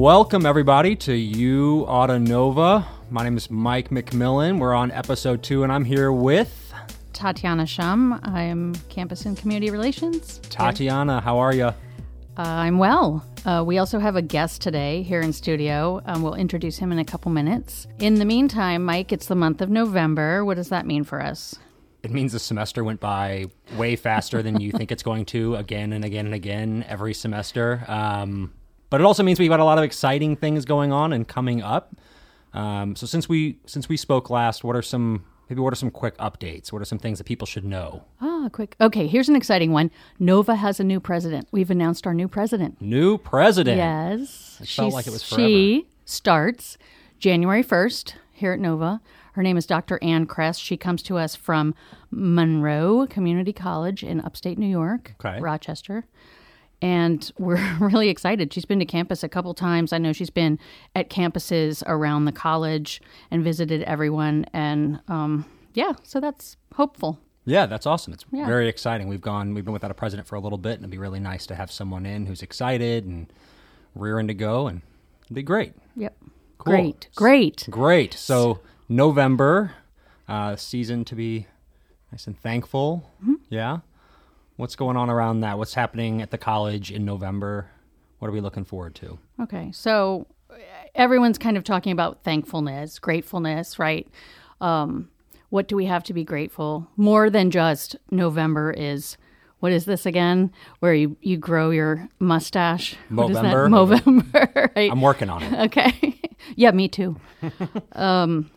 Welcome, everybody, to U Autonova. My name is Mike McMillan. We're on episode two, and I'm here with Tatiana Shum. I'm campus and community relations. Tatiana. How are you? Uh, I'm well. Uh, we also have a guest today here in studio. Um, we'll introduce him in a couple minutes. In the meantime, Mike, it's the month of November. What does that mean for us? It means the semester went by way faster than you think it's going to, again and again and again every semester. Um, but it also means we've got a lot of exciting things going on and coming up. Um, so since we since we spoke last, what are some maybe what are some quick updates? What are some things that people should know? Ah, quick. Okay, here's an exciting one. Nova has a new president. We've announced our new president. New president. Yes. It felt like it was forever. She starts January 1st here at Nova. Her name is Dr. Anne Kress. She comes to us from Monroe Community College in upstate New York, Okay. Rochester. And we're really excited. She's been to campus a couple times. I know she's been at campuses around the college and visited everyone. And um, yeah, so that's hopeful. Yeah, that's awesome. It's Yeah. very exciting. We've gone we've been without a president for a little bit and it'd be really nice to have someone in who's excited and rearing to go and it'd be great. Yep. Cool. Great. Great. Great. So November, uh, season to be nice and thankful. Mm-hmm. Yeah. What's going on around that? What's happening at the college in November? What are we looking forward to? Okay, so uh, everyone's kind of talking about thankfulness, gratefulness, right? Um, what do we have to be grateful more than just November is? What is this again? Where you, you grow your mustache? What is that? Movember? Movember, right? I'm working on it. Okay. yeah, me too. um,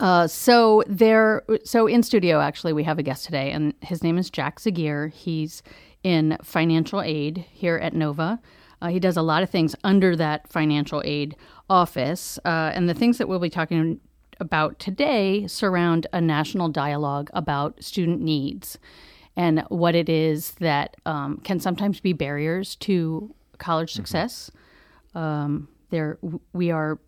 uh, so there, so in studio, actually, we have a guest today, and his name is Jack Zagir. He's in financial aid here at Nova. Uh, he does a lot of things under that financial aid office, uh, and the things that we'll be talking about today surround a national dialogue about student needs and what it is that um, can sometimes be barriers to college success um, there we are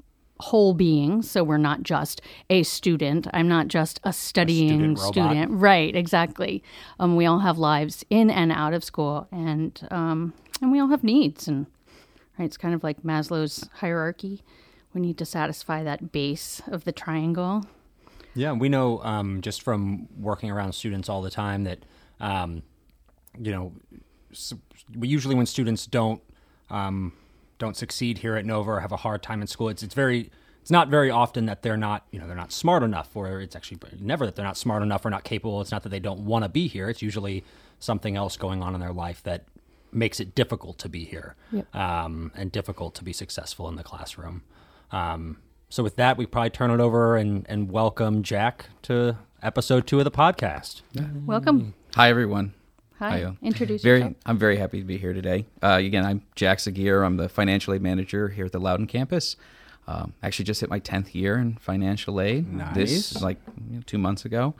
whole being so we're not just a student. I'm not just a studying student student. Right exactly. Um, we all have lives in and out of school and um, and we all have needs and right it's kind of like maslow's hierarchy. We need to satisfy that base of the triangle. Yeah, we know um, just from working around students all the time that, um, you know, usually when students don't um, don't succeed here at Nova or have a hard time in school, it's it's very it's not very often that they're not you know they're not smart enough, or it's actually never that they're not smart enough or not capable. It's not that they don't want to be here. It's usually something else going on in their life that makes it difficult to be here um, and difficult to be successful in the classroom. Um, so with that, we probably turn it over and, and welcome Jack to episode two of the podcast. welcome Hi, everyone. Hi introduce very, yourself I'm very happy to be here today. Uh, again, I'm Jack Zagir. I'm the financial aid manager here at the Loudoun campus. Um, actually, just hit my 10th year in financial aid. Nice. This like you know, two months ago.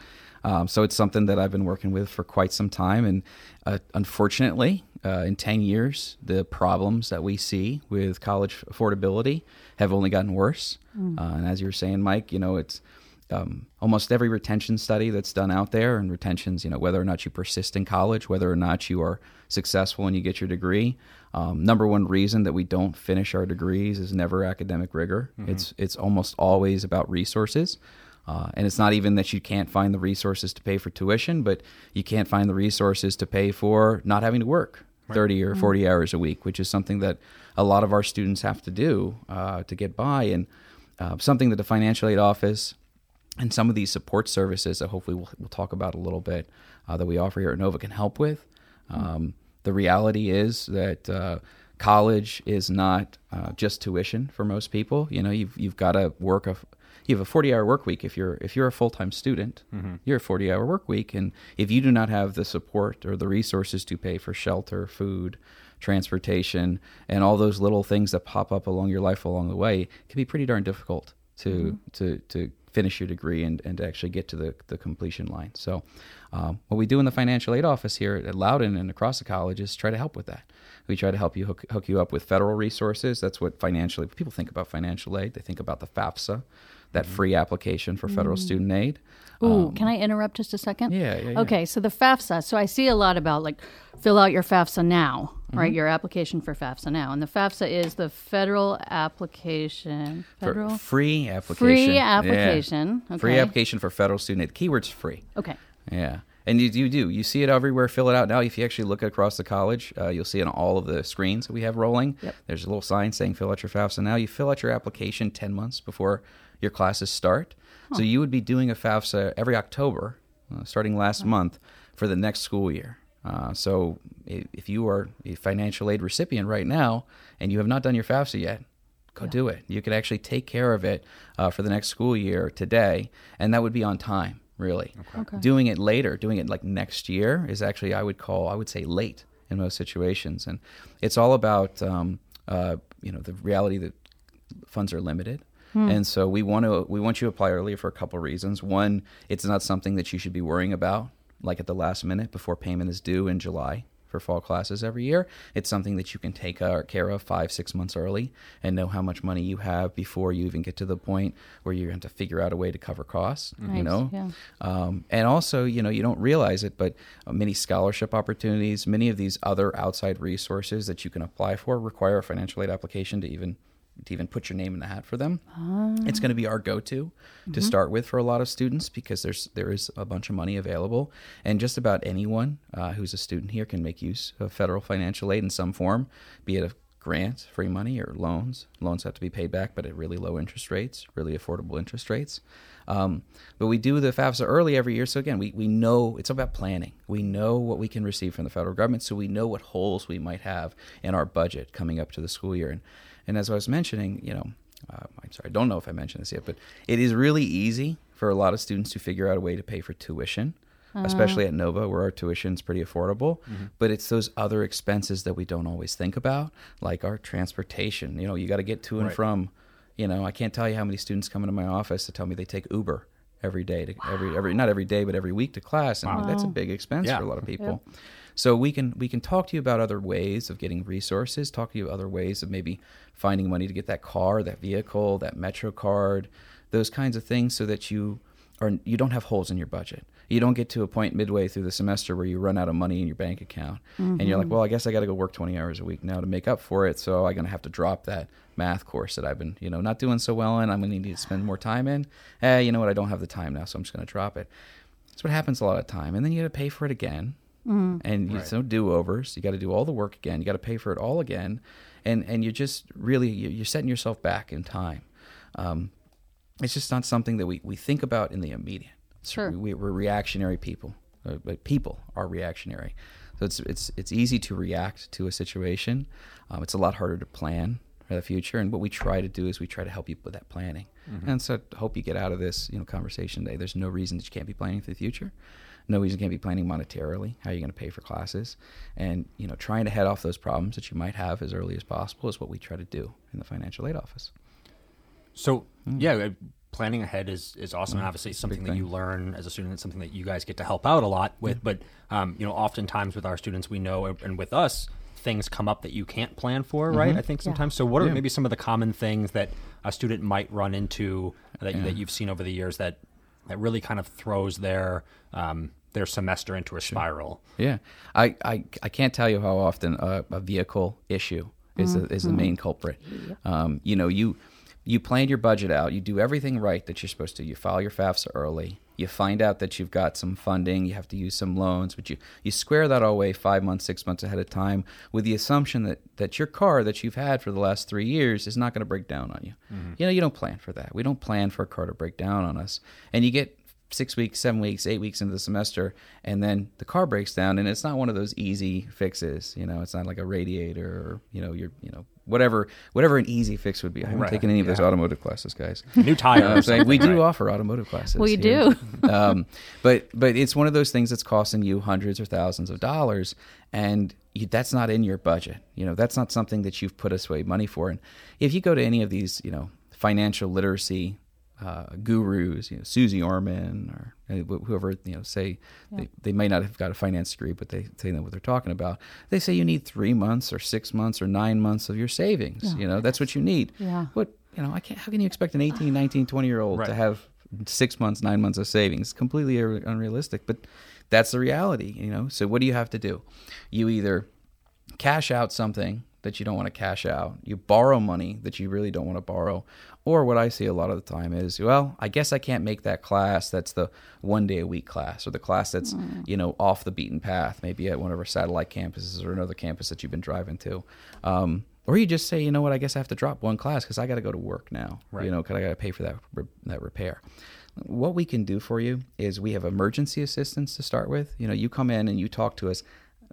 Um, so it's something that I've been working with for quite some time. And uh, unfortunately, uh, in 10 years, the problems that we see with college affordability have only gotten worse. Uh, and as you were saying, Mike, you know, it's um, almost every retention study that's done out there, and retentions, you know, whether or not you persist in college, whether or not you are successful and you get your degree. Um, number one reason that we don't finish our degrees is never academic rigor. It's it's almost always about resources. Uh, and it's not even that you can't find the resources to pay for tuition, but you can't find the resources to pay for not having to work 30 or 40 hours a week, which is something that a lot of our students have to do uh, to get by. And uh, something that the financial aid office and some of these support services that hopefully we'll, we'll talk about a little bit uh, that we offer here at Nova can help with. Um, the reality is that uh, college is not uh, just tuition for most people. You know, you've you've got to work a you have a 40 hour work week if you're if you're a full-time student you're a 40 hour work week and if you do not have the support or the resources to pay for shelter food transportation and all those little things that pop up along your life along the way it can be pretty darn difficult to to to finish your degree and, and to actually get to the, the completion line. So, um, what we do in the financial aid office here at Loudoun and across the college is try to help with that. We try to help you hook, hook you up with federal resources. That's what financially people think about financial aid. They think about the FAFSA, that free application for federal student aid. Ooh, can I interrupt just a second? Um, Yeah, yeah, yeah. Okay, so the FAFSA. So I see a lot about like fill out your FAFSA now, Mm-hmm. right? Your application for FAFSA now, and the FAFSA is the federal application. For Federal free application. free Yeah. application. Okay. Free application for federal student aid. Keyword's free. Okay. Yeah. And you, you do. You see it everywhere. Fill it out now. If you actually look across the college, uh, you'll see on all of the screens that we have rolling. Yep. There's a little sign saying fill out your FAFSA now. You fill out your application 10 months before your classes start. So you would be doing a FAFSA every October, uh, starting last month, for the next school year. Uh, so if you are a financial aid recipient right now and you have not done your FAFSA yet, go do it. You could actually take care of it uh, for the next school year today, and that would be on time, really. Okay. Doing it later, doing it like next year, is actually I would call I would say late in most situations, and it's all about um, uh, you know the reality that funds are limited. And so we want to we want you to apply early for a couple of reasons. One, it's not something that you should be worrying about like at the last minute before payment is due in July for fall classes every year. It's something that you can take uh, care of five, six months early and know how much money you have before you even get to the point where you have to figure out a way to cover costs. You know, yeah. um, and also, you know, you don't realize it, but uh, many scholarship opportunities, many of these other outside resources that you can apply for require a financial aid application to even to even put your name in the hat for them. It's going to be our go-to to start with for a lot of students because there's there is a bunch of money available, and just about anyone uh, who's a student here can make use of federal financial aid in some form, be it a grant, free money, or loans. Loans have to be paid back, but at really low interest rates, really affordable interest rates. Um, but we do the FAFSA early every year. So again, we, we know it's about planning. We know what we can receive from the federal government, so we know what holes we might have in our budget coming up to the school year. And, and as I was mentioning, you know, uh, I'm sorry, I don't know if I mentioned this yet, but it is really easy for a lot of students to figure out a way to pay for tuition, especially at Nova, where our tuition is pretty affordable. But it's those other expenses that we don't always think about, like our transportation. You know, you got to get to and Right. from. You know, I can't tell you how many students come into my office to tell me they take Uber every day to every every not every day but every week to class and that's a big expense Yeah. for a lot of people so we can we can talk to you about other ways of getting resources talk to you about other ways of maybe finding money to get that car that vehicle that metro card those kinds of things so that you are you don't have holes in your budget. You don't get to a point midway through the semester where you run out of money in your bank account and you're like well i guess i got to go work 20 hours a week now to make up for it so i'm going to have to drop that math course that i've been you know not doing so well in i'm going to need to spend more time in. Eh, you know what? I don't have the time now so i'm just going to drop it. That's what happens a lot of time and then you got to pay for it again and it's no do-overs you got to do all the work again you got to pay for it all again and and you're just really you- you're setting yourself back in time. Um, it's just not something that we, we think about in the immediate. Sure. we, we're reactionary people uh, but people are reactionary. So it's it's it's easy to react to a situation. Um, it's a lot harder to plan for the future and what we try to do is we try to help you with that planning. And so I hope you get out of this you know conversation today. There's no reason that you can't be planning for the future no reason you can't be planning monetarily how are you're going to pay for classes and you know trying to head off those problems that you might have as early as possible is what we try to do in the financial aid office So yeah, uh, planning ahead is is awesome. and Obviously, it's something that thing. you learn as a student. It's something that you guys get to help out a lot with. But um, you know, oftentimes with our students, we know, and with us, things come up that you can't plan for, right? I think sometimes. So, what are maybe some of the common things that a student might run into that, that you've seen over the years that that really kind of throws their um, their semester into a spiral? Yeah, I, I, I can't tell you how often a, a vehicle issue is a, is the main culprit. Um, you know, you you plan your budget out, you do everything right that you're supposed to. You file your FAFSA early. You find out that you've got some funding, you have to use some loans, but you, you square that all away five months, six months ahead of time with the assumption that, that your car that you've had for the last three years is not going to break down on you. You know, you don't plan for that. We don't plan for a car to break down on us. And you get six weeks, seven weeks, eight weeks into the semester, and then the car breaks down, and it's not one of those easy fixes. You know, it's not like a radiator or you know, you're you know whatever whatever an easy fix would be. I haven't Right, taken any of those automotive classes, guys. New tire. You know I'm saying? we do right? offer automotive classes. Well, you here. do. um, but but it's one of those things that's costing you hundreds or thousands of dollars, and you, that's not in your budget. You know, that's not something that you've put away money for. And if you go to any of these, you know, financial literacy uh, gurus, you know, Suze Orman or uh, whoever, you know, say yeah. they, they may not have got a finance degree, but they, they know what they're talking about. They say you need three months or six months or nine months of your savings. Oh, you know, that's what you need. Yeah. What, you know, I can't, how can you expect an 18, 19, 20 year old right. to have six months, nine months of savings? Completely unrealistic, but that's the reality, you know? So what do you have to do? You either cash out something that you don't want to cash out. You borrow money that you really don't want to borrow. Or what I see a lot of the time is, well, I guess I can't make that class that's the one day a week class or the class that's, mm. you know, off the beaten path, maybe at one of our satellite campuses or another campus that you've been driving to. Um, or you just say, you know what, I guess I have to drop one class because I got to go to work now, right. you know, because I got to pay for that, that repair. What we can do for you is we have emergency assistance to start with. You know, you come in and you talk to us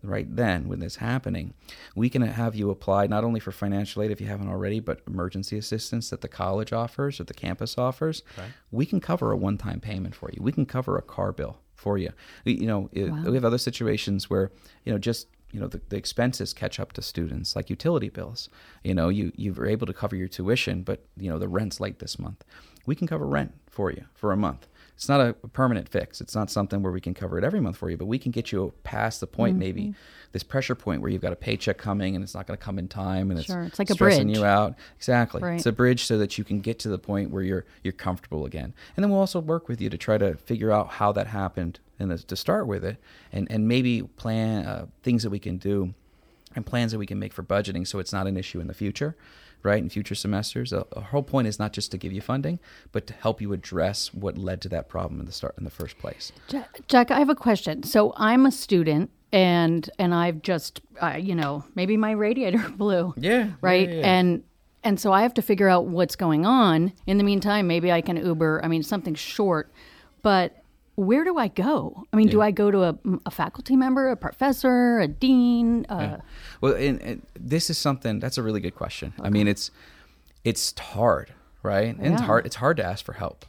right then when this happening, we can have you apply not only for financial aid if you haven't already, but emergency assistance that the college offers or the campus offers. Right. We can cover a one-time payment for you. We can cover a car bill for you. We, you know, wow. we have other situations where you know just you know the, the expenses catch up to students like utility bills you know you you're able to cover your tuition but you know the rent's late this month we can cover rent for you for a month it's not a permanent fix. It's not something where we can cover it every month for you, but we can get you past the point, mm-hmm. maybe this pressure point where you've got a paycheck coming and it's not going to come in time and sure. it's, it's like stressing you out. Exactly. Right. It's a bridge so that you can get to the point where you're you're comfortable again. And then we'll also work with you to try to figure out how that happened and to start with it and and maybe plan uh, things that we can do and plans that we can make for budgeting so it's not an issue in the future right, in future semesters. The, whole point is not just to give you funding, but to help you address what led to that problem in the start in the first place. Jack, I have a question. So I'm a student and and I've just uh, you know maybe my radiator blew. Yeah. Right. Yeah, yeah. And and so I have to figure out what's going on. In the meantime, maybe I can Uber. I mean, something short, but where do I go? I mean, yeah. do I go to a, a, faculty member, a professor, a dean? Uh, yeah. Well, and, and, this is something that's a really good question. Okay. I mean, it's it's hard, right? And yeah. it's hard. It's hard to ask for help.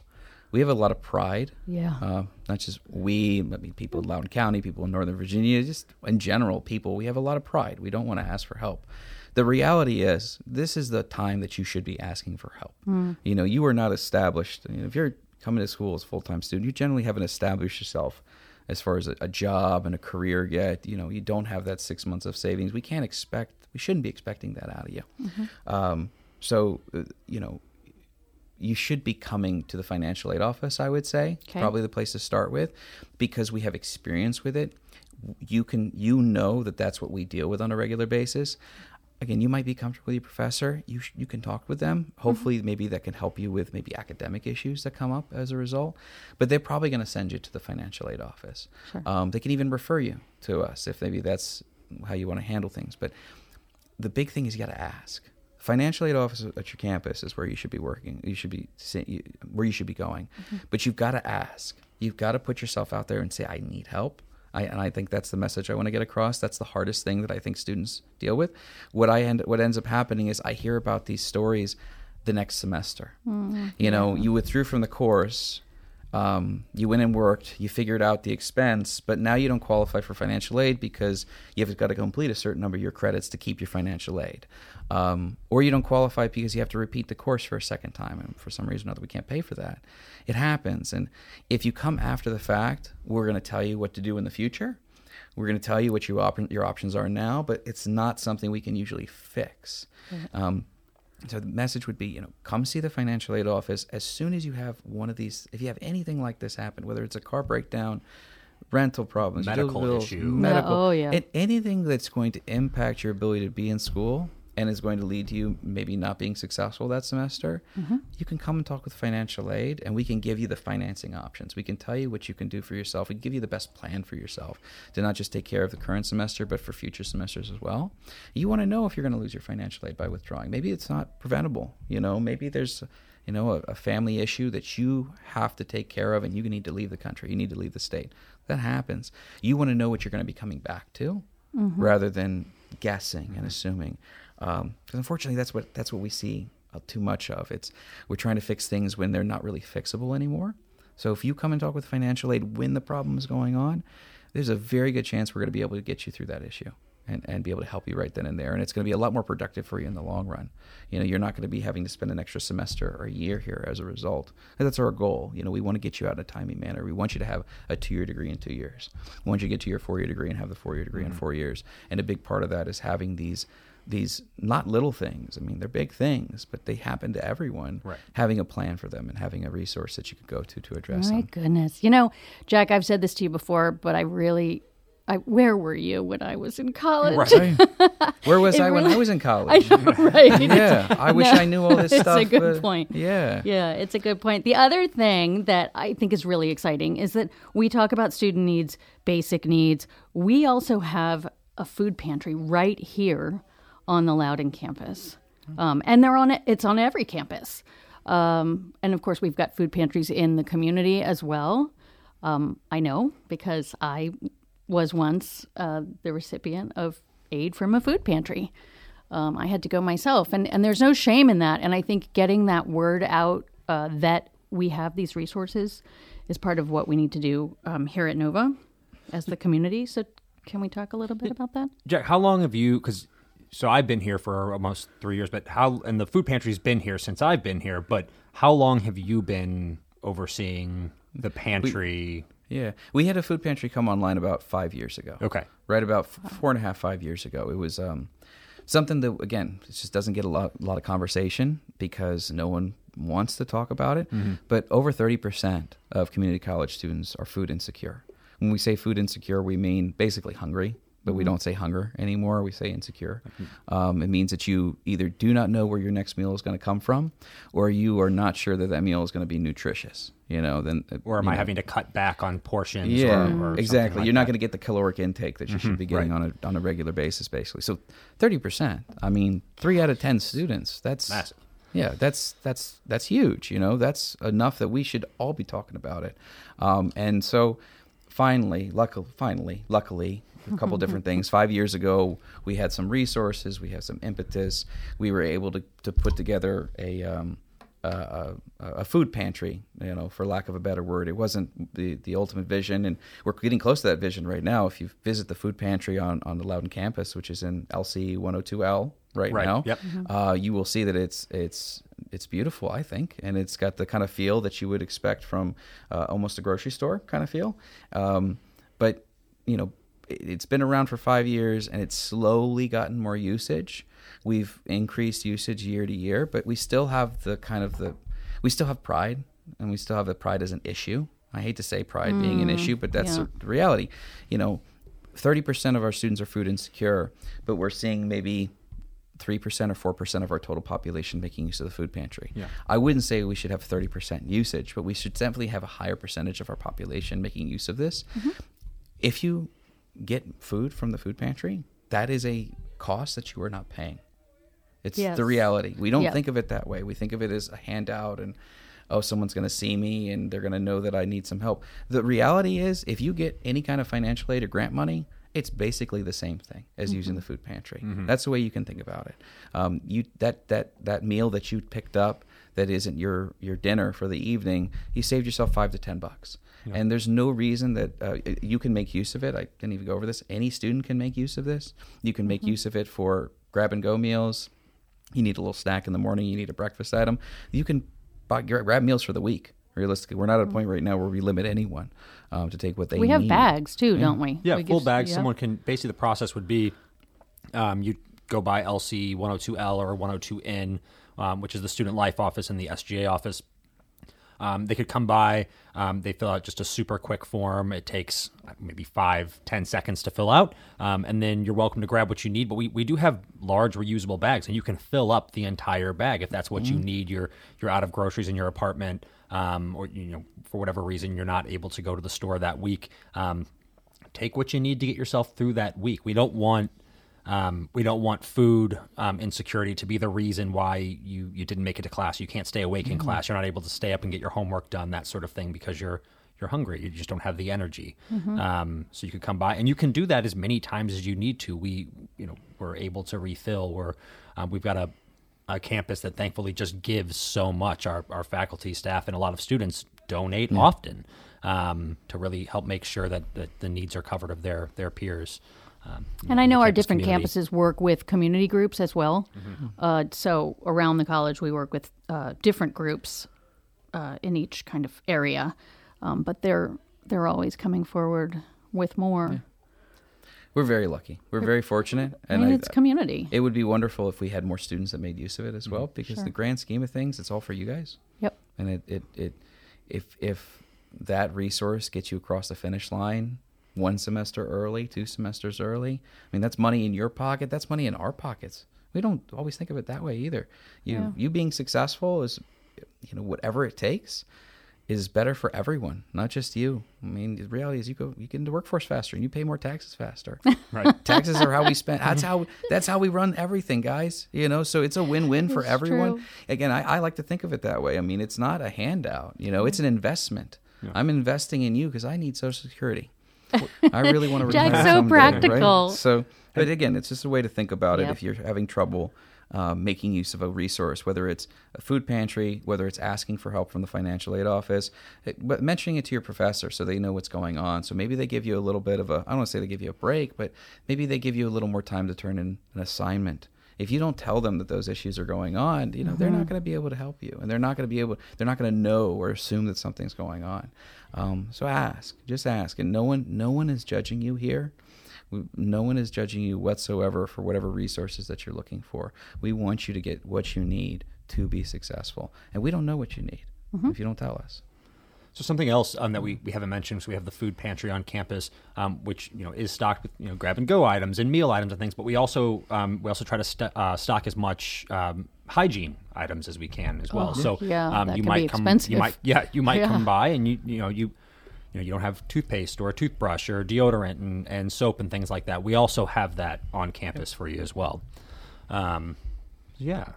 We have a lot of pride. Yeah. Uh, not just we, I mean, people in Loudoun County, people in Northern Virginia, just in general, people. We have a lot of pride. We don't want to ask for help. The reality is, this is the time that you should be asking for help. Mm. You know, you are not established. You know, if you're coming to school as a full time student, you generally haven't established yourself as far as a, a, job and a career yet. You know, you don't have that six months of savings. We can't expect, we shouldn't be expecting that out of you. Mm-hmm. Um, so, uh, you know, you should be coming to the financial aid office, I would say. Okay. Probably the place to start with because we have experience with it. You can you know that that's what we deal with on a regular basis again, you might be comfortable with your professor. You sh- you can talk with them. Mm-hmm. Hopefully, mm-hmm. maybe that can help you with maybe academic issues that come up as a result. But they're probably going to send you to the financial aid office. Sure. Um, they can even refer you to us if maybe that's how you want to handle things. But the big thing is you got to ask. Financial aid office at your campus is where you should be working. You should be where you should be going. Mm-hmm. But you've got to ask. You've got to put yourself out there and say, "I need help." I, and I think that's the message I want to get across. That's the hardest thing that I think students deal with. What I end, what ends up happening is I hear about these stories the next semester. Mm-hmm. You know, you withdrew from the course um, you went and worked, you figured out the expense, but now you don't qualify for financial aid because you've got to complete a certain number of your credits to keep your financial aid. Um, or you don't qualify because you have to repeat the course for a second time, and for some reason or other, we can't pay for that. It happens. And if you come after the fact, we're going to tell you what to do in the future. We're going to tell you what your, op- your options are now, but it's not something we can usually fix. Mm-hmm. Um, so the message would be, you know, come see the financial aid office as soon as you have one of these. If you have anything like this happen, whether it's a car breakdown, rental problems, medical bills, issue, medical, oh yeah, anything that's going to impact your ability to be in school, and is going to lead to you maybe not being successful that semester, mm-hmm. you can come and talk with financial aid and we can give you the financing options. We can tell you what you can do for yourself. We can give you the best plan for yourself to not just take care of the current semester, but for future semesters as well. You want to know if you're going to lose your financial aid by withdrawing. Maybe it's not preventable. You know, maybe there's you know, a, a, family issue that you have to take care of and you need to leave the country, you need to leave the state. That happens. You want to know what you're going to be coming back to mm-hmm. rather than guessing and assuming. Because um, unfortunately, that's what that's what we see uh, too much of. It's we're trying to fix things when they're not really fixable anymore. So if you come and talk with financial aid when the problem is going on, there's a very good chance we're going to be able to get you through that issue. And, and be able to help you right then and there. And it's going to be a lot more productive for you in the long run. You know, you're not going to be having to spend an extra semester or a year here as a result. And that's our goal. You know, we want to get you out in a timely manner. We want you to have a two year degree in two years. We want you to get to your four year degree and have the four year degree mm-hmm. in four years. And a big part of that is having these these not little things. I mean, they're big things, but they happen to everyone. Right. Having a plan for them and having a resource that you could go to to address My them. goodness. You know, Jack, I've said this to you before, but I really I, where were you when I was in college? Right. where was I really, when I was in college? I know, right? yeah, I wish no, I knew all this stuff. It's a good point. Yeah, yeah, it's a good point. The other thing that I think is really exciting is that we talk about student needs, basic needs. We also have a food pantry right here on the Loudoun campus, um, and they're on it. It's on every campus, um, and of course we've got food pantries in the community as well. Um, I know because I was once uh, the recipient of aid from a food pantry. Um, I had to go myself, and and there's no shame in that. And I think getting that word out uh, that we have these resources is part of what we need to do um, here at Nova as the community. So, can we talk a little bit about that? Jack, how long have you? Because so I've been here for almost three years, but how? And the food pantry's been here since I've been here. But how long have you been overseeing the pantry? We, yeah, we had a food pantry come online about five years ago. Okay, right about four and a half, five years ago. It was um, something that again, it just doesn't get a lot, a lot of conversation because no one wants to talk about it. Mm-hmm. But over thirty percent of community college students are food insecure. When we say food insecure, we mean basically hungry but we don't say hunger anymore. We say insecure. Mm-hmm. Um, it means that you either do not know where your next meal is going to come from, or you are not sure that that meal is going to be nutritious. You know, then uh, or am I know. having to cut back on portions? Yeah, or, or exactly. Like You're not going to get the caloric intake that you mm-hmm. should be getting right. on a on a regular basis, basically. So, thirty percent. I mean, three out of ten students. That's massive. Yeah, that's that's that's huge. You know, that's enough that we should all be talking about it. Um, and so, finally, luckily, finally, luckily, a couple different things. Five years ago, we had some resources, we had some impetus. We were able to, to put together a, um, a, a, food pantry, you know, for lack of a better word. It wasn't the, the ultimate vision, and we're getting close to that vision right now. If you visit the food pantry on, on the Loudoun campus, which is in LC 102L right, right. now, yep. Mm-hmm. Uh, you will see that it's it's it's beautiful, I think, and it's got the kind of feel that you would expect from uh, almost a grocery store kind of feel. Um, but you know, it's been around for five years and it's slowly gotten more usage. We've increased usage year to year, but we still have the kind of the, we still have pride and we still have the pride as an issue. I hate to say pride mm, being an mm, issue, but that's yeah. the reality. You know, 30% of our students are food insecure, but we're seeing maybe 3% or 4% of our total population making use of the food pantry. Yeah. I wouldn't say we should have 30% usage, but we should definitely have a higher percentage of our population making use of this. Mm-hmm. If you get food from the food pantry, that is a cost that you are not paying. It's yes. the reality. We don't think of it that way. We think of it as a handout and oh, someone's going to see me and they're going to know that I need some help. The reality is, if you get any kind of financial aid or grant money, it's basically the same thing as mm-hmm. using the food pantry. Mm-hmm. That's the way you can think about it. Um, you that that that meal that you picked up that isn't your your dinner for the evening, you saved yourself five to ten bucks. Yeah. And there's no reason that uh, you can make use of it. I didn't even go over this. Any student can make use of this. You can make mm-hmm. use of it for grab and go meals. You need a little snack in the morning. You need a breakfast item. You can buy, grab meals for the week. Realistically, we're not at a point right now where we limit anyone um, to take what they. Need. We have bags too, yeah. don't we? Yeah, we full bags. Yeah. Someone can basically the process would be, um, you go by LC 102L or 102N, um, which is the student life office and the SGA office um, they could come by. Um, they fill out just a super quick form. It takes maybe five, ten seconds to fill out, um, and then you're welcome to grab what you need. But we, we do have large reusable bags, and you can fill up the entire bag if that's what mm-hmm. you need. You're you're out of groceries in your apartment, um, or you know for whatever reason you're not able to go to the store that week. Um, take what you need to get yourself through that week. We don't want um, we don't want food um, insecurity to be the reason why you, you didn't make it to class. You can't stay awake mm-hmm. in class. You're not able to stay up and get your homework done, that sort of thing, because you're you're hungry. You just don't have the energy. Mm-hmm. Um, so you could come by, and you can do that as many times as you need to. We, you know, we're able to refill. We're um, we've got a, a campus that thankfully just gives so much. Our our faculty, staff, and a lot of students donate often um, to really help make sure that, that the needs are covered of their their peers. Um, And I know our different community. campuses work with community groups as well. Mm-hmm. Uh, so around the college, we work with uh, different groups uh, in each kind of area, um, but they're they're always coming forward with more. We're very lucky. We're very fortunate, I and mean, I- it's community. it would be wonderful if we had more students that made use of it as well. Because Sure. the grand scheme of things, it's all for you guys. yep. and it, it, it if if that resource gets you across the finish line one semester early two semesters early. I mean that's money in your pocket that's money in our pockets. We don't always think of it that way either. You Yeah. you being successful is you know whatever it takes is better for everyone not just you. I mean the reality is you go you get into workforce faster and you pay more taxes faster. Right. taxes are how we spend that's how that's how we run everything guys you know? So it's a win-win for everyone true. again I, I like to think of it that way. I mean it's not a handout you know? It's mm-hmm. an investment. I'm investing in you because i need social security i really want to retire Jack's so someday, practical. right? so but again it's just a way to think about it Yep. if you're having trouble uh, making use of a resource, whether it's a food pantry, whether it's asking for help from the financial aid office, it- but mentioning it to your professor so they know what's going on. So maybe they give you a little bit of a, I don't want to say they give you a break, but maybe they give you a little more time to turn in an assignment. If you don't tell them that those issues are going on, you know, they're not going to be able to help you and they're not going to be able, they're not going to know or assume that something's going on. Um, so ask, just ask. And no one, no one is judging you here. We, no one is judging you whatsoever for whatever resources that you're looking for. We want you to get what you need to be successful. And we don't know what you need if you don't tell us. So something else um, that we, we haven't mentioned is we have the food pantry on campus, um, which you know is stocked with you know grab and go items and meal items and things. But we also um, we also try to st- uh, stock as much um, hygiene items as we can as well. Oh, so yeah, um, you might come expensive. you might yeah you might Yeah. come by and you you know you you know you don't have toothpaste or a toothbrush or deodorant and, and soap and things like that. We also have that on campus for you as well. Um, yeah.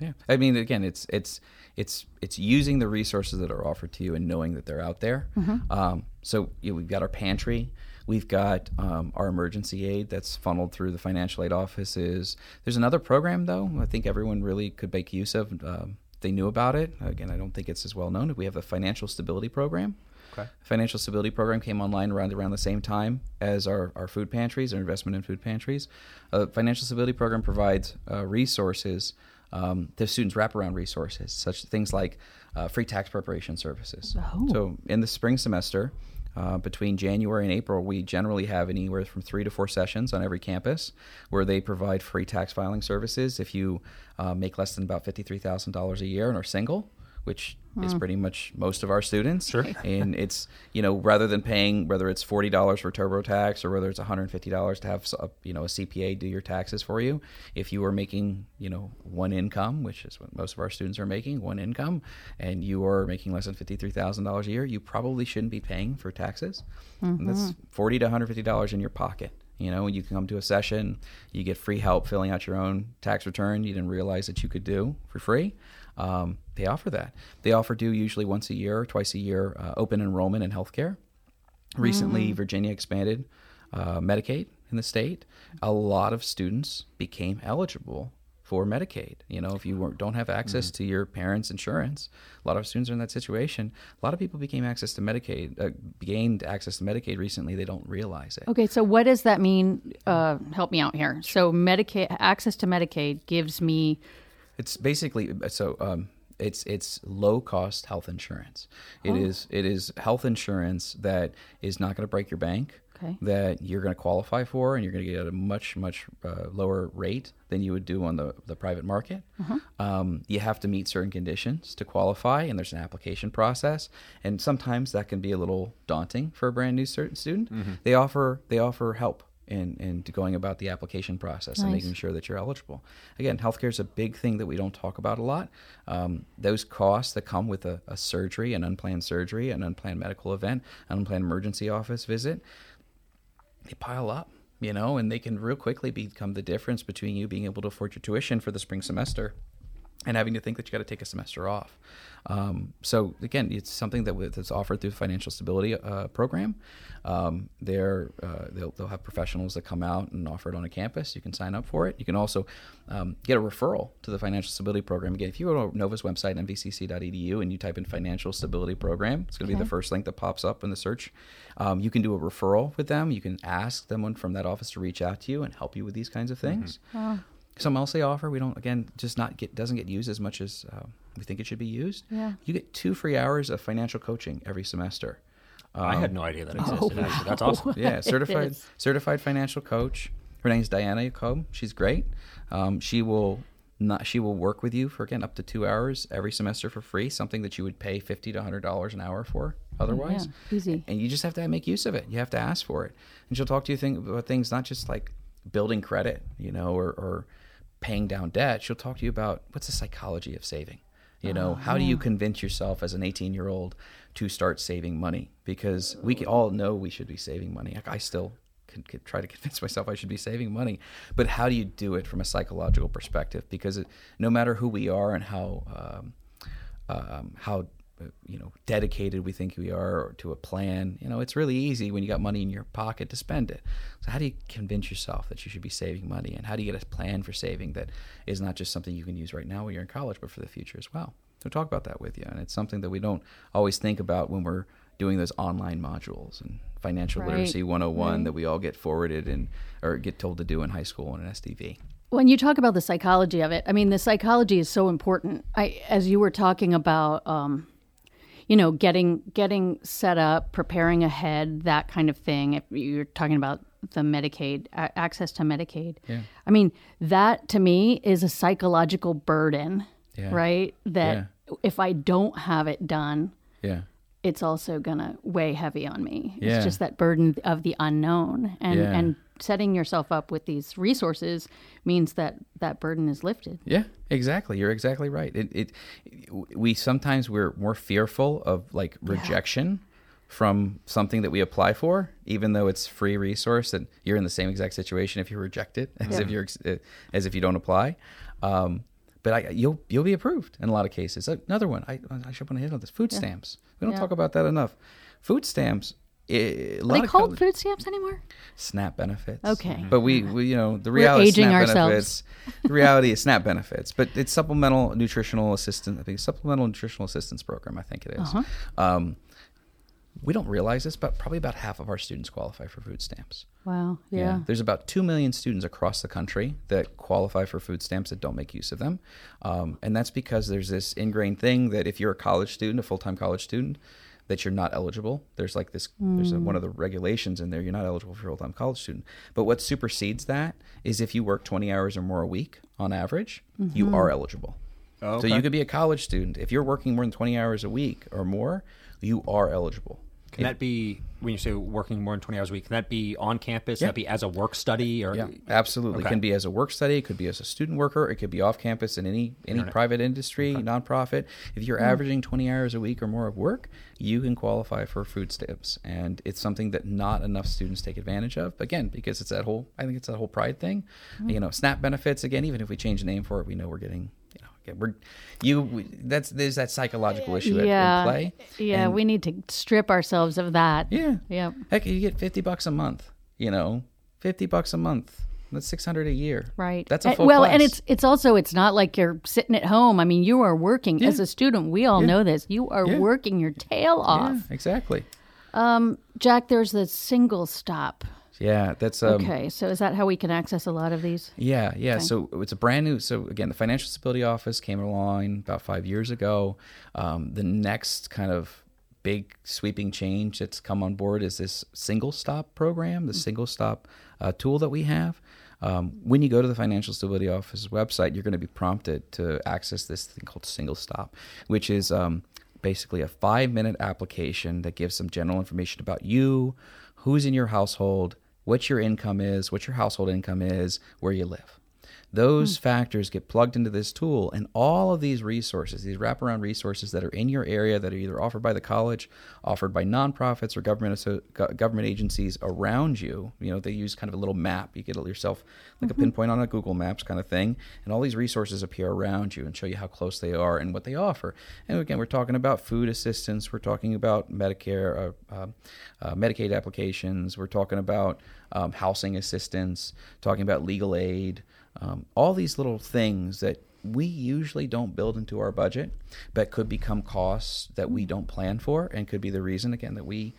Yeah, I mean, again, it's it's it's it's using the resources that are offered to you and knowing that they're out there. Um, so you know, we've got our pantry, we've got um, our emergency aid that's funneled through the financial aid offices. There's another program though. I think everyone really could make use of. Um, they knew about it. Again, I don't think it's as well known. We have the financial stability program. Okay. Financial stability program came online around around the same time as our, our food pantries, our investment in food pantries. Uh, financial stability program provides uh, resources um, to students, wraparound resources, such things like uh, free tax preparation services. Oh. So in the spring semester, uh, between January and April, we generally have anywhere from three to four sessions on every campus where they provide free tax filing services if you uh, make less than about $53,000 a year and are single, which is hmm. pretty much most of our students. Sure. And it's, you know, rather than paying, whether it's $40 for TurboTax or whether it's $150 to have, a, you know, a CPA do your taxes for you, if you are making, you know, one income, which is what most of our students are making, one income, and you are making less than $53,000 a year, you probably shouldn't be paying for taxes. And that's mm-hmm. 40 to $150 in your pocket. You know, you can come to a session, you get free help filling out your own tax return you didn't realize that you could do for free. Um, they offer that. They offer do usually once a year, twice a year, uh, open enrollment in healthcare. Recently, Virginia expanded uh, Medicaid in the state. A lot of students became eligible for Medicaid. You know, if you weren't, don't have access to your parents' insurance, a lot of students are in that situation. A lot of people became access to Medicaid, uh, gained access to Medicaid recently. They don't realize it. Okay, so what does that mean? Uh, help me out here. So Medicaid access to Medicaid gives me It's basically so. Um, it's it's low cost health insurance. It is it is health insurance that is not going to break your bank. Okay. That you're going to qualify for, and you're going to get at a much much uh, lower rate than you would do on the the private market. Um, you have to meet certain conditions to qualify, and there's an application process, and sometimes that can be a little daunting for a brand new student. They offer they offer help in, in going about the application process and making sure that you're eligible. Again, healthcare is a big thing that we don't talk about a lot. Um, those costs that come with a, a surgery, an unplanned surgery, an unplanned medical event, an unplanned emergency office visit, they pile up, you know, and they can real quickly become the difference between you being able to afford your tuition for the spring semester and having to think that you got to take a semester off. Um, so again, it's something that that's offered through the Financial Stability uh, Program. Um, they're, uh, they'll, they'll have professionals that come out and offer it on a campus. You can sign up for it. You can also um, get a referral to the Financial Stability Program. Again, if you go to Nova's website, nvcc.edu, and you type in Financial Stability Program, it's going to okay. be the first link that pops up in the search. Um, you can do a referral with them. You can ask someone from that office to reach out to you and help you with these kinds of things. Mm-hmm. Something else they offer, we don't again just not get doesn't get used as much as uh, we think it should be used. Yeah. You get two free hours of financial coaching every semester. Um, I had no idea that existed. Oh, wow. That's awesome. Yeah, certified certified financial coach. Her name is Diana Jacob. She's great. Um, she will not. She will work with you for again up to two hours every semester for free. Something that you would pay fifty to hundred dollars an hour for otherwise. Yeah, easy. And you just have to make use of it. You have to ask for it. And she'll talk to you think about things not just like building credit, you know, or, or paying down debt. She'll talk to you about what's the psychology of saving. You know, oh, how do you convince yourself as an 18 year old to start saving money? Because we all know we should be saving money. Like I still can, can try to convince myself I should be saving money, but how do you do it from a psychological perspective? Because it, no matter who we are and how um, um, how you know dedicated we think we are to a plan you know it's really easy when you got money in your pocket to spend it so how do you convince yourself that you should be saving money and how do you get a plan for saving that is not just something you can use right now when you're in college but for the future as well so talk about that with you and it's something that we don't always think about when we're doing those online modules and financial right. literacy 101 right. that we all get forwarded and or get told to do in high school and an SDV when you talk about the psychology of it, I mean, the psychology is so important. I, as you were talking about, um, you know, getting getting set up, preparing ahead, that kind of thing. If you're talking about the Medicaid access to Medicaid, yeah. I mean that to me is a psychological burden, yeah. right? That yeah. if I don't have it done, yeah, it's also gonna weigh heavy on me. Yeah. It's just that burden of the unknown, and and setting yourself up with these resources means that that burden is lifted. Yeah, exactly. You're exactly right. It, it we sometimes we're more fearful of like rejection yeah. from something that we apply for, even though it's free resource. And you're in the same exact situation if you reject it as yeah. if you're uh, as if you don't apply. Um, but I, you'll you'll be approved in a lot of cases. Another one, I I should want to hit on this: food yeah. stamps. We don't talk about that enough. Food stamps it, Are they called food stamps anymore? SNAP benefits. Okay. But we, we you know, the reality of SNAP ourselves. benefits, the reality is SNAP benefits, but it's supplemental nutritional assistance. I think supplemental nutritional assistance program. I think it is. Uh-huh. Um, we don't realize this, but probably about half of our students qualify for food stamps. Wow. Yeah. yeah. There's about 2 million students across the country that qualify for food stamps that don't make use of them. Um, and that's because there's this ingrained thing that if you're a college student, a full time college student, that you're not eligible. There's like this, mm. there's a, one of the regulations in there. You're not eligible for a full time college student. But what supersedes that is if you work 20 hours or more a week on average, mm-hmm. you are eligible. Oh, okay. So you could be a college student. If you're working more than 20 hours a week or more, you are eligible. Can that be when you say working more than twenty hours a week? Can that be on campus? Yeah. Can that be as a work study? Or yeah, absolutely. Okay. It can be as a work study. It could be as a student worker. It could be off campus in any any Internet. private industry, okay. nonprofit. If you're mm. averaging twenty hours a week or more of work, you can qualify for food stamps, and it's something that not enough students take advantage of. Again, because it's that whole I think it's that whole pride thing. Mm. You know, SNAP benefits. Again, even if we change the name for it, we know we're getting we're you. That's there's that psychological issue yeah. at, play. Yeah, and, we need to strip ourselves of that. Yeah, yeah. Heck, you get fifty bucks a month. You know, fifty bucks a month. That's six hundred a year. Right. That's a full well, class. and it's it's also it's not like you're sitting at home. I mean, you are working yeah. as a student. We all yeah. know this. You are yeah. working your tail off. exactly. Um, Jack, there's the single stop yeah, that's um, okay. So is that how we can access a lot of these? Yeah, yeah. Okay. So it's a brand new. So again, the Financial Stability Office came along about five years ago. Um, the next kind of big sweeping change that's come on board is this single stop program, the mm-hmm. single stop uh, tool that we have. Um, when you go to the Financial Stability Office website, you're going to be prompted to access this thing called Single Stop, which is um, basically a five minute application that gives some general information about you, who's in your household, what your income is, what your household income is, where you live. Those factors get plugged into this tool, and all of these resources, these wraparound resources that are in your area that are either offered by the college, offered by nonprofits or government government agencies around you. You know, they use kind of a little map. You get it yourself like a pinpoint on a Google Maps kind of thing, and all these resources appear around you and show you how close they are and what they offer. And again, we're talking about food assistance. We're talking about Medicare, uh, uh, uh, Medicaid applications. We're talking about um, housing assistance. Talking about legal aid. Um, all these little things that we usually don't build into our budget, but could become costs that we don't plan for, and could be the reason again that we,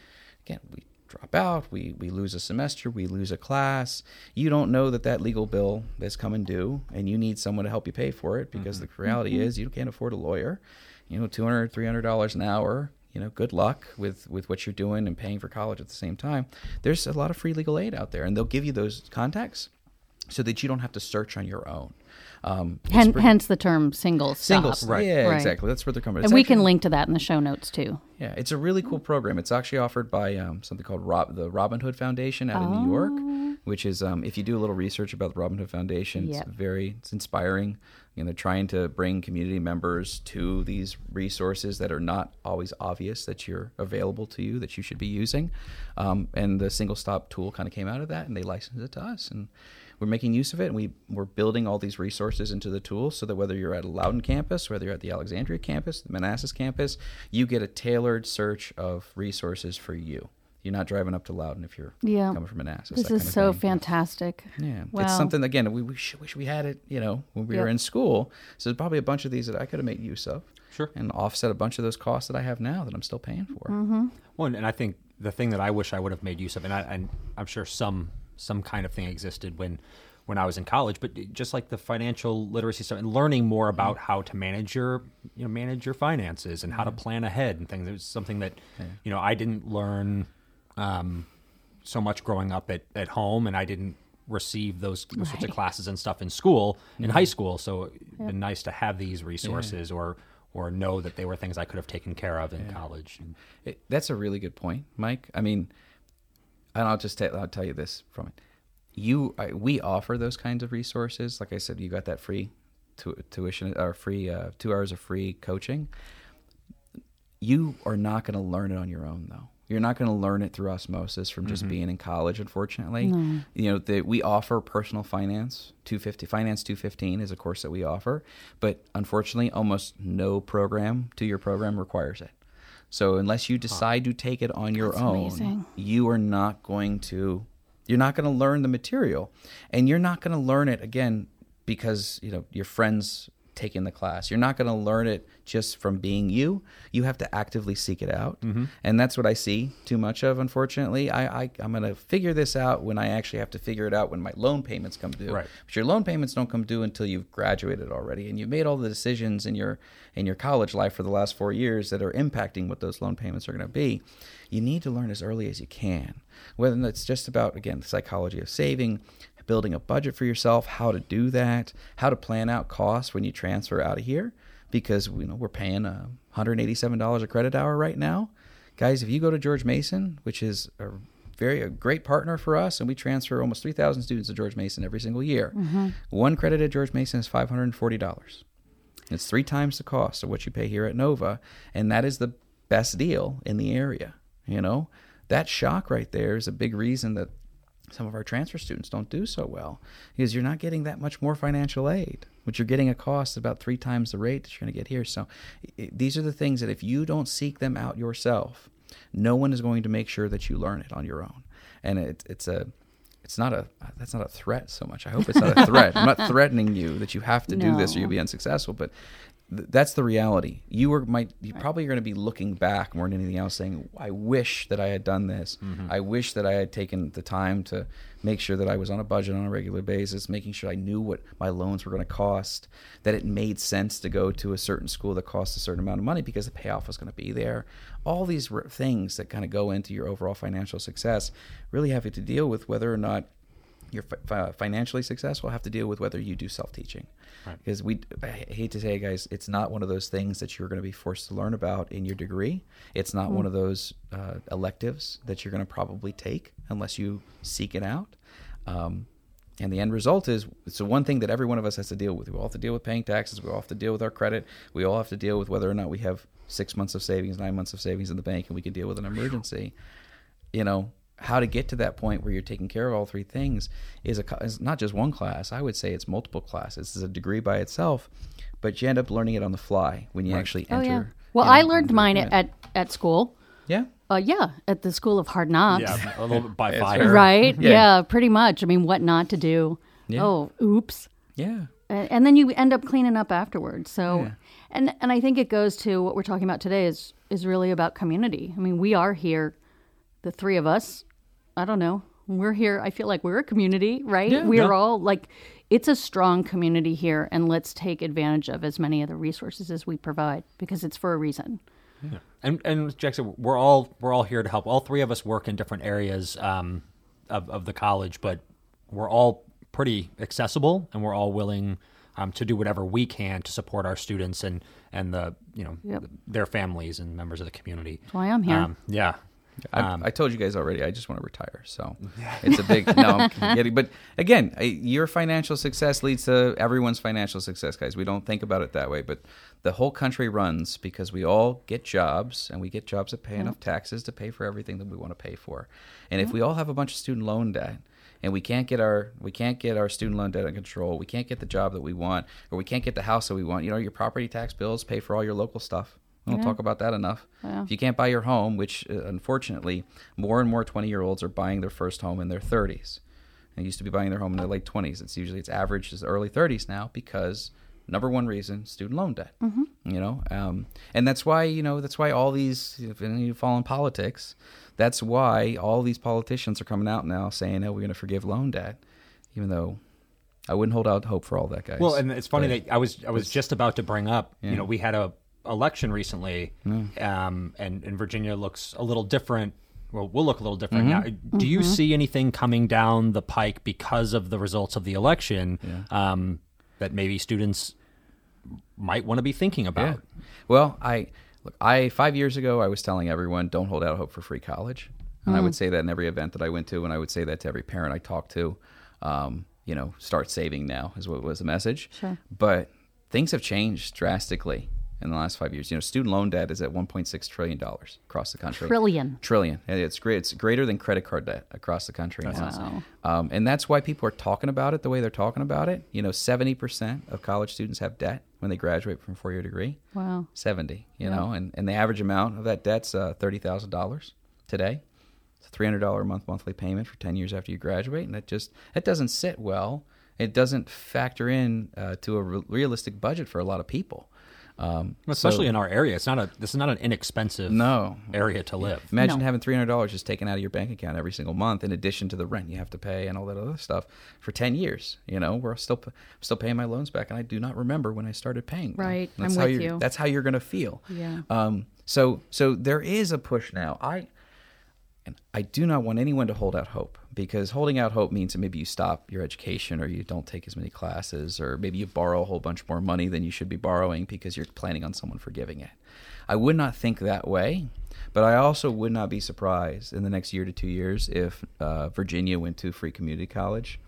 again, we drop out, we we lose a semester, we lose a class. You don't know that that legal bill that's coming due, and you need someone to help you pay for it because the reality is you can't afford a lawyer. You know, 200 300 dollars an hour. You know, good luck with with what you're doing and paying for college at the same time. There's a lot of free legal aid out there, and they'll give you those contacts so that you don't have to search on your own. Um, Hen- pretty- hence the term single stop. singles, Right. Yeah, Right. exactly. That's where they're coming. And It's we can link to that in the show notes too. Yeah, it's a really cool program. It's actually offered by um, something called Rob, the Robin Hood Foundation out of New York, which is um, if you do a little research about the Robin Hood Foundation, Yep. it's very it's inspiring. You know, they're trying to bring community members to these resources that are not always obvious that you're available to you that you should be using. Um, and the single stop tool kind of came out of that, and they licensed it to us, and we're making use of it. And we we're building all these resources into the tool so that whether you're at a Loudoun campus, whether you're at the Alexandria campus, the Manassas campus, you get a tailored search of resources for you. You're not driving up to Loudoun if you're Yeah. coming from Manassas. This is so thing. fantastic. Yeah, Wow. it's something again we wish, wish we had it. You know, when we were in school. So there's probably a bunch of these that I could have made use of. Sure. And offset a bunch of those costs that I have now that I'm still paying for. Mm-hmm. Well, and I think the thing that I wish I would have made use of, and, I, and I'm sure some some kind of thing existed when when I was in college, but just like the financial literacy stuff and learning more mm-hmm. about how to manage your you know manage your finances and how to mm-hmm. plan ahead and things. It was something that you know I didn't learn um, so much growing up at, at home, and I didn't receive those, those sorts of classes and stuff in school in high mm-hmm. school. So it'd been nice to have these resources or or know that they were things I could have taken care of in college. And, It, that's a really good point, Mike. I mean, and I'll just tell I'll tell you this from it. You, I, we offer those kinds of resources. Like I said, you got that free tu- tuition or free uh, two hours of free coaching. You are not going to learn it on your own, though. You're not going to learn it through osmosis from just being in college. Unfortunately, you know that we offer personal finance 250 finance 215 is a course that we offer, but unfortunately, almost no program to your program requires it. So unless you decide to take it on your That's own, amazing. you are not going to you're not going to learn the material. And you're not going to learn it again because, you know, your friends taking the class. You're not going to learn it just from being you. You have to actively seek it out. Mm-hmm. And that's what I see too much of unfortunately. I, I I'm going to figure this out when I actually have to figure it out when my loan payments come due. Right. But your loan payments don't come due until you've graduated already and you've made all the decisions in your in your college life for the last 4 years that are impacting what those loan payments are going to be. You need to learn as early as you can. Whether that's just about again the psychology of saving, building a budget for yourself, how to do that, how to plan out costs when you transfer out of here because you know we're paying uh, $187 a credit hour right now. Guys, if you go to George Mason, which is a very a great partner for us, and we transfer almost 3,000 students to George Mason every single year. One credit at George Mason is $540. It's three times the cost of what you pay here at Nova, and that is the best deal in the area. You know, that shock right there is a big reason that some of our transfer students don't do so well because you're not getting that much more financial aid, but you're getting a cost about three times the rate that you're going to get here. So these are the things that if you don't seek them out yourself, no one is going to make sure that you learn it on your own. And it, it's a it's not a that's not a threat so much. I hope it's not a threat. I'm not threatening you that you have to do this or you'll be unsuccessful, but th- that's the reality. You were might you probably are going to be looking back more than anything else, saying, "I wish that I had done this. Mm-hmm. I wish that I had taken the time to make sure that I was on a budget on a regular basis, making sure I knew what my loans were going to cost, that it made sense to go to a certain school that cost a certain amount of money because the payoff was going to be there. All these r- things that kind of go into your overall financial success really have to deal with whether or not you're fi- fi- financially successful have to deal with whether you do self-teaching Right. because we I hate to say it, guys it's not one of those things that you're going to be forced to learn about in your degree it's not one of those uh, electives that you're going to probably take unless you seek it out um, and the end result is it's the one thing that every one of us has to deal with. We all have to deal with paying taxes. We all have to deal with our credit. We all have to deal with whether or not we have six months of savings, nine months of savings in the bank, and we can deal with an emergency. You know, how to get to that point where you're taking care of all three things is a is not just one class. I would say it's multiple classes. It's a degree by itself, but you end up learning it on the fly when you Right. actually Oh enter. yeah. Well, in- I learned mine it. at at school. yeah. Uh, yeah, at the School of Hard Knocks. Yeah, a little bit by fire. Right? Yeah. Yeah. pretty much. I mean, what not to do. Yeah. Oh, oops. Yeah. And, and then you end up cleaning up afterwards. So, Yeah. and and I think it goes to what we're talking about today is is really about community. I mean, we are here, the three of us. I don't know. We're here. I feel like we're a community, right? Yeah. we're Yeah. all like, it's a strong community here, and let's take advantage of as many of the resources as we provide because it's for a reason. And and Jackson, we're all we're all here to help. All three of us work in different areas um, of of the college, but we're all pretty accessible, and we're all willing um, to do whatever we can to support our students and and the you know Yep. their families and members of the community. That's why I'm here. Um, yeah. I, um, I told you guys already. I just want to retire. So it's a big no. I'm kidding. But again, your financial success leads to everyone's financial success, guys. We don't think about it that way, but the whole country runs because we all get jobs, and we get jobs that pay enough taxes to pay for everything that we want to pay for. And if we all have a bunch of student loan debt, and we can't get our we can't get our student loan debt under control, we can't get the job that we want, or we can't get the house that we want. You know, your property tax bills pay for all your local stuff. We don't talk about that enough. If you can't buy your home, which uh, unfortunately more and more 20 year olds are buying their first home in their 30s. They used to be buying their home in their late 20s. It's usually it's average is early 30s now because number one reason student loan debt. You know, um, and that's why you know that's why all these if any of you fall in politics, that's why all these politicians are coming out now saying, "Oh, we're going to forgive loan debt," even though I wouldn't hold out hope for all that, guys. Well, and it's funny But- that I was I was just about to bring up. Yeah. You know, we had a election recently, um, and and Virginia looks a little different. Well, we'll look a little different now. Do you see anything coming down the pike because of the results of the election um, that maybe students might want to be thinking about? Yeah. Well, I look. I five years ago, I was telling everyone, don't hold out hope for free college, and I would say that in every event that I went to, and I would say that to every parent I talked to. Um, you know, start saving now is what was the message. Sure. But things have changed drastically in the last five years. You know, student loan debt is at 1.6 trillion dollars across the country. Trillion. Trillion. It's great. It's greater than credit card debt across the country now. Wow. Um, and that's why people are talking about it the way they're talking about it. You know, 70% of college students have debt when they graduate from a four year degree. Wow. 70, you know, and, and the average amount of that debt's uh, $30,000 today. It's a $300 a month monthly payment for 10 years after you graduate. And that just, that doesn't sit well. It doesn't factor in uh, to a re- realistic budget for a lot of people. Um, Especially so- in our area, it's not a this is not an inexpensive no, area to live. Imagine No. having three hundred dollars just taken out of your bank account every single month, in addition to the rent you have to pay and all that other stuff for ten years. You know, we're still still paying my loans back, and I do not remember when I started paying. them. Right. That's I'm how with you're- you. That's how you're going to feel. Yeah. Um. So so there is a push now. I and I do not want anyone to hold out hope because holding out hope means that maybe you stop your education or you don't take as many classes or maybe you borrow a whole bunch more money than you should be borrowing because you're planning on someone forgiving it. I would not think that way, but I also would not be surprised in the next year to two years if uh, Virginia went to free community college,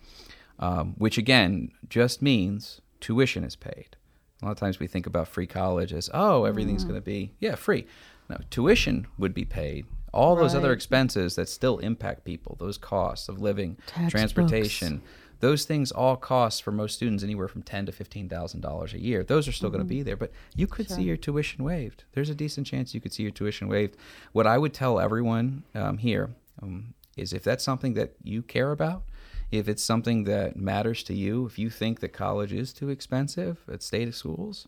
um, which again just means tuition is paid. A lot of times we think about free college as, oh, everything's going to be, yeah, free. No, tuition would be paid. All those other expenses that still impact people, those costs of living, Textbooks. transportation, those things all cost for most students anywhere from ten to fifteen thousand dollars a year. Those are still going to be there, but you could see your tuition waived. There's a decent chance you could see your tuition waived. What I would tell everyone um, here um, is if that's something that you care about, if it's something that matters to you, if you think that college is too expensive at state schools,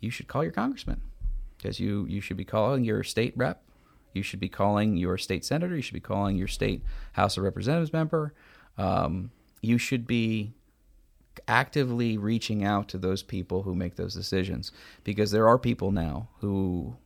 you should call your congressman because you you should be calling your state rep, you should be calling your state senator, you should be calling your state House of Representatives member. Um, you should be actively reaching out to those people who make those decisions because there are people now who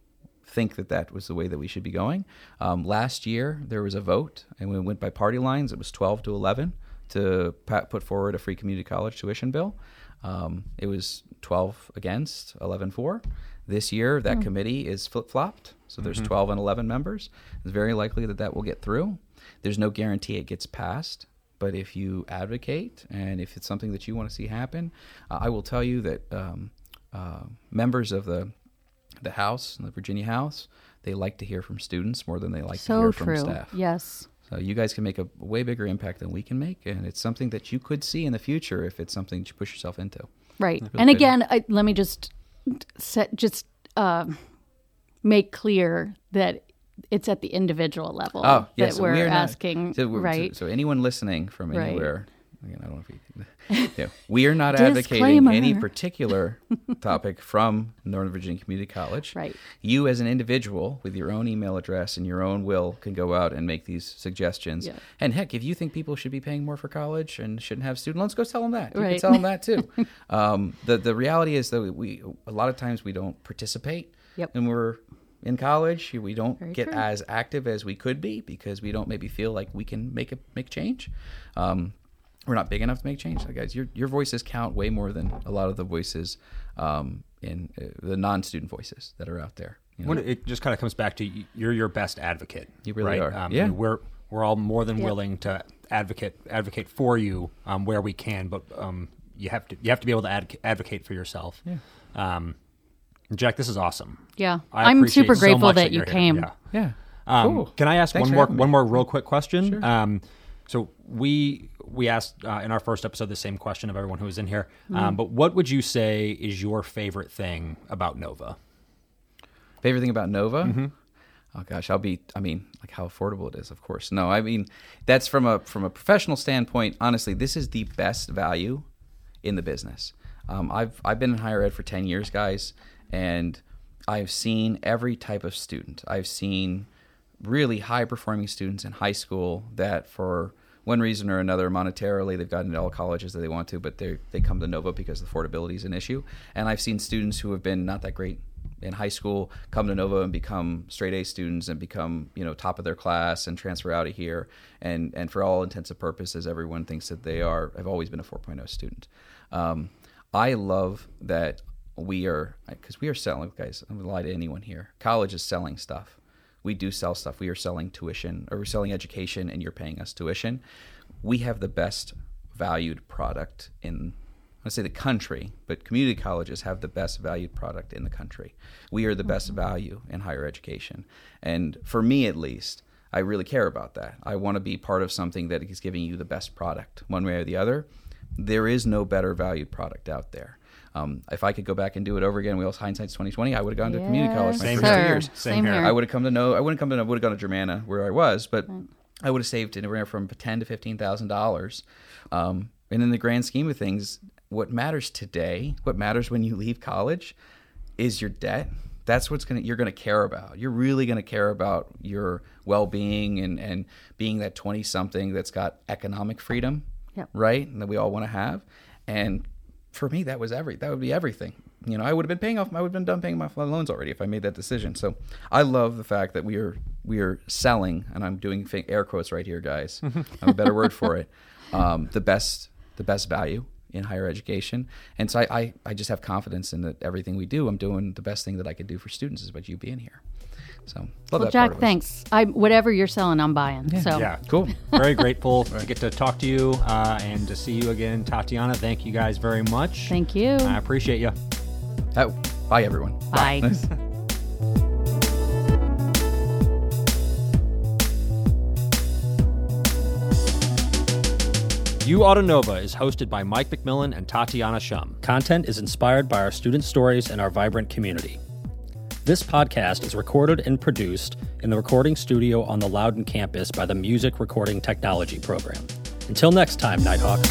think that that was the way that we should be going. Um, last year, there was a vote, and we went by party lines. It was 12 to 11 to put forward a free community college tuition bill. Um, it was 12 against, 11 for. This year, that committee is flip flopped. So there's 12 and 11 members. It's very likely that that will get through. There's no guarantee it gets passed, but if you advocate and if it's something that you want to see happen, uh, I will tell you that um, uh, members of the the House, the Virginia House, they like to hear from students more than they like to hear true. from staff. Yes. So you guys can make a way bigger impact than we can make, and it's something that you could see in the future if it's something that you push yourself into. Right. feels And good. again, I, let me just set just um, make clear that it's at the individual level Oh, that we're we are not- asking. So, we're- right. So, anyone listening from Right. Again, I don't know if you, yeah, we are not advocating any particular topic from Northern Virginia Community College. Right. You, as an individual, with your own email address and your own will, can go out and make these suggestions. Yeah. And heck, if you think people should be paying more for college and shouldn't have student loans, go tell them that. You Right. can tell them that too. um, the the reality is that we a lot of times we don't participate. Yep. And we're in college, we don't Very get true. as active as we could be because we don't maybe feel like we can make a make change. Um, we're not big enough to make change. Like, guys, your your voices count way more than a lot of the voices um, in uh, the non-student voices that are out there. You know? When it just kind of comes back to you're your best advocate. You really right? are. Um, Yeah. We're we're all more than Yep. willing to advocate advocate for you um, where we can, but um, you have to you have to be able to ad- advocate for yourself. Yeah. Um, Jack, this is awesome. yeah. I I'm super so grateful much that, you you're here. came. Yeah. yeah. Um, Cool. Can I ask Thanks one more one more real quick question? Um, so we we asked uh, in our first episode the same question of everyone who was in here. Mm-hmm. Um, but what would you say is your favorite thing about Nova? Favorite thing about Nova? Mm-hmm. Oh gosh, I'll be. I mean, like how affordable it is. Of course, no. I mean, that's from a from a professional standpoint. Honestly, this is the best value in the business. Um, I've I've been in higher ed for ten years, guys, and I've seen every type of student. I've seen really high performing students in high school that for one reason or another monetarily they've gotten into all colleges that they want to but they they come to nova because affordability is an issue. And i've seen students who have been not that great in high school come to nova and become straight a students and become you know top of their class and transfer out of here. And and for all intents and purposes everyone thinks that they are have always been a 4.0 student. Um, i love that we are because we are selling guys i'm gonna lie to anyone here college is selling stuff we do sell stuff. We are selling tuition or we're selling education and you're paying us tuition. We have the best valued product in I say the country, but community colleges have the best valued product in the country. We are the best mm-hmm. value in higher education. And for me at least, I really care about that. I want to be part of something that is giving you the best product one way or the other. There is no better valued product out there. Um, if I could go back and do it over again, we also hindsight's twenty twenty. I would have gone to community college my Same first here. two years. Same here. I would have come to know. I wouldn't come to. I would have gone to Germanna where I was, but I would have saved anywhere from ten to fifteen thousand dollars. Um, and in the grand scheme of things, what matters today, what matters when you leave college, is your debt. That's what's gonna you're gonna care about. You're really gonna care about your well being and and being that twenty something that's got economic freedom, Yep. right? And that we all want to have. And for me, that was every that would be everything. You know, I would have been paying off. I would have been done paying off my loans already if I made that decision. So I love the fact that we are we are selling, and I'm doing air quotes right here, guys. I have a better word for it. Um, the best the best value in higher education, and so I, I I just have confidence in that everything we do. I'm doing the best thing that I could do for students is by you being here. So love Well, that Jack, part of us. thanks. I whatever you're selling, I'm buying. So Yeah, Cool. Very grateful to get to talk to you uh, and to see you again, Tatiana. Thank you guys very much. thank you. I appreciate you. Oh, bye everyone. Bye. You Auto Nova is hosted by Mike McMillan and Tatiana Shum. Content is inspired by our student stories and our vibrant community. This podcast is recorded and produced in the recording studio on the Loudoun campus by the Music Recording Technology Program. Until next time, Nighthawks.